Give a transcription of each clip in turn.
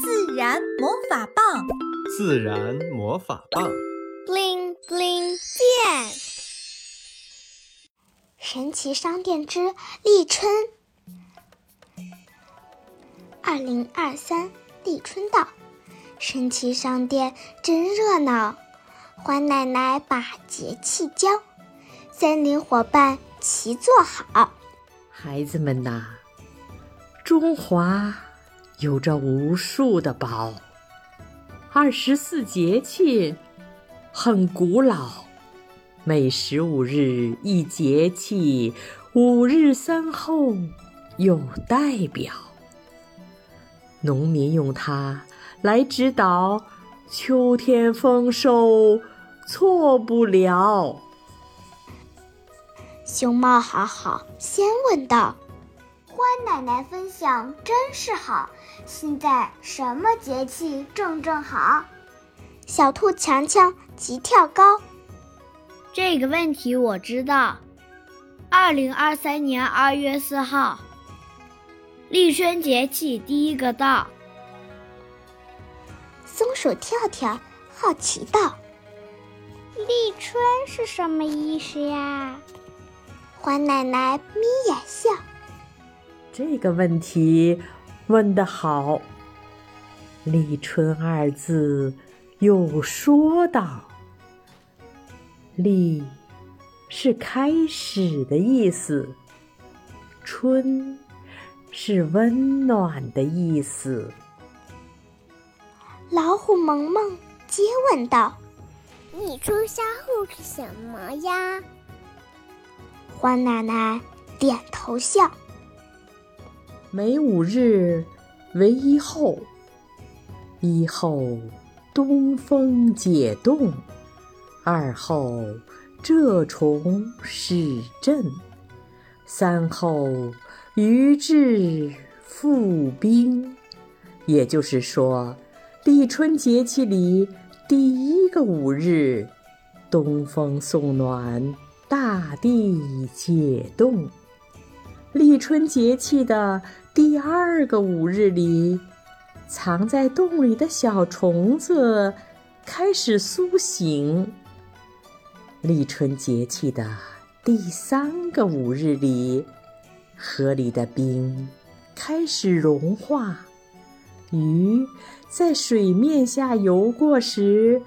自然魔法棒，自然魔法棒，bling bling 变。神奇商店之立春。二零二三立春到，神奇商店真热闹。欢奶奶把节气教，森林伙伴齐坐好。孩子们呐，中华有着无数的宝，二十四节气很古老，每十五日一节气，五日三候有代表。农民用它来指导。秋天丰收，错不了。熊猫好好先问道：“奶奶分享真是好，现在什么节气正正好？”小兔强强急跳高：“这个问题我知道，二零二三年二月四号，立春节气第一个到。”松鼠跳跳好奇道：“立春是什么意思呀？”欢奶奶眯眼笑：“这个问题问得好。立春二字又说道：‘立’是开始的意思，春是温暖的意思。”老虎萌萌接问道：“立春三候是什么呀？”花奶奶点头笑：“每五日为一候，一候东风解冻，二候蛰虫始振，三候鱼至复冰。也就是说。”立春节气里第一个五日，东风送暖，大地解冻；立春节气的第二个五日里，藏在洞里的小虫子开始苏醒；立春节气的第三个五日里，河里的冰开始融化。鱼在水面下游过时，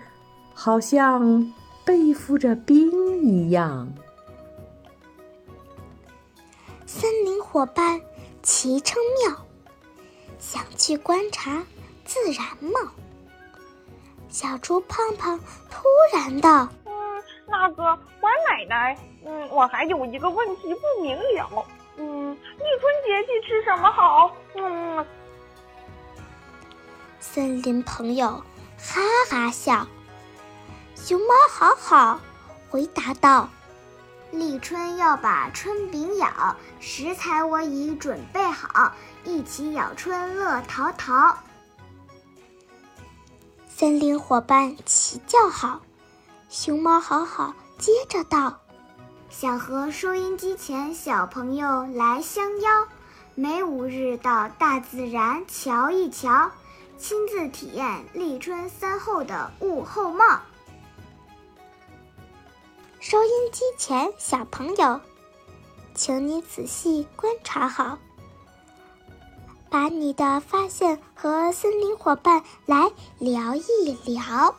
好像背负着冰一样。森林伙伴齐称妙，想去观察自然貌。小猪胖胖突然道：“嗯，那个花奶奶，嗯，我还有一个问题不明了。嗯，立春节气吃什么好？嗯。”森林朋友哈哈笑，熊猫好好回答道：“立春要把春饼咬，食材我已准备好，一起咬春乐淘淘。”森林伙伴齐叫好，熊猫好好接着道：“想和收音机前小朋友来相邀，每五日到大自然瞧一瞧。”亲自体验立春三候的物候貌。收音机前小朋友，请你仔细观察好，把你的发现和森林伙伴来聊一聊。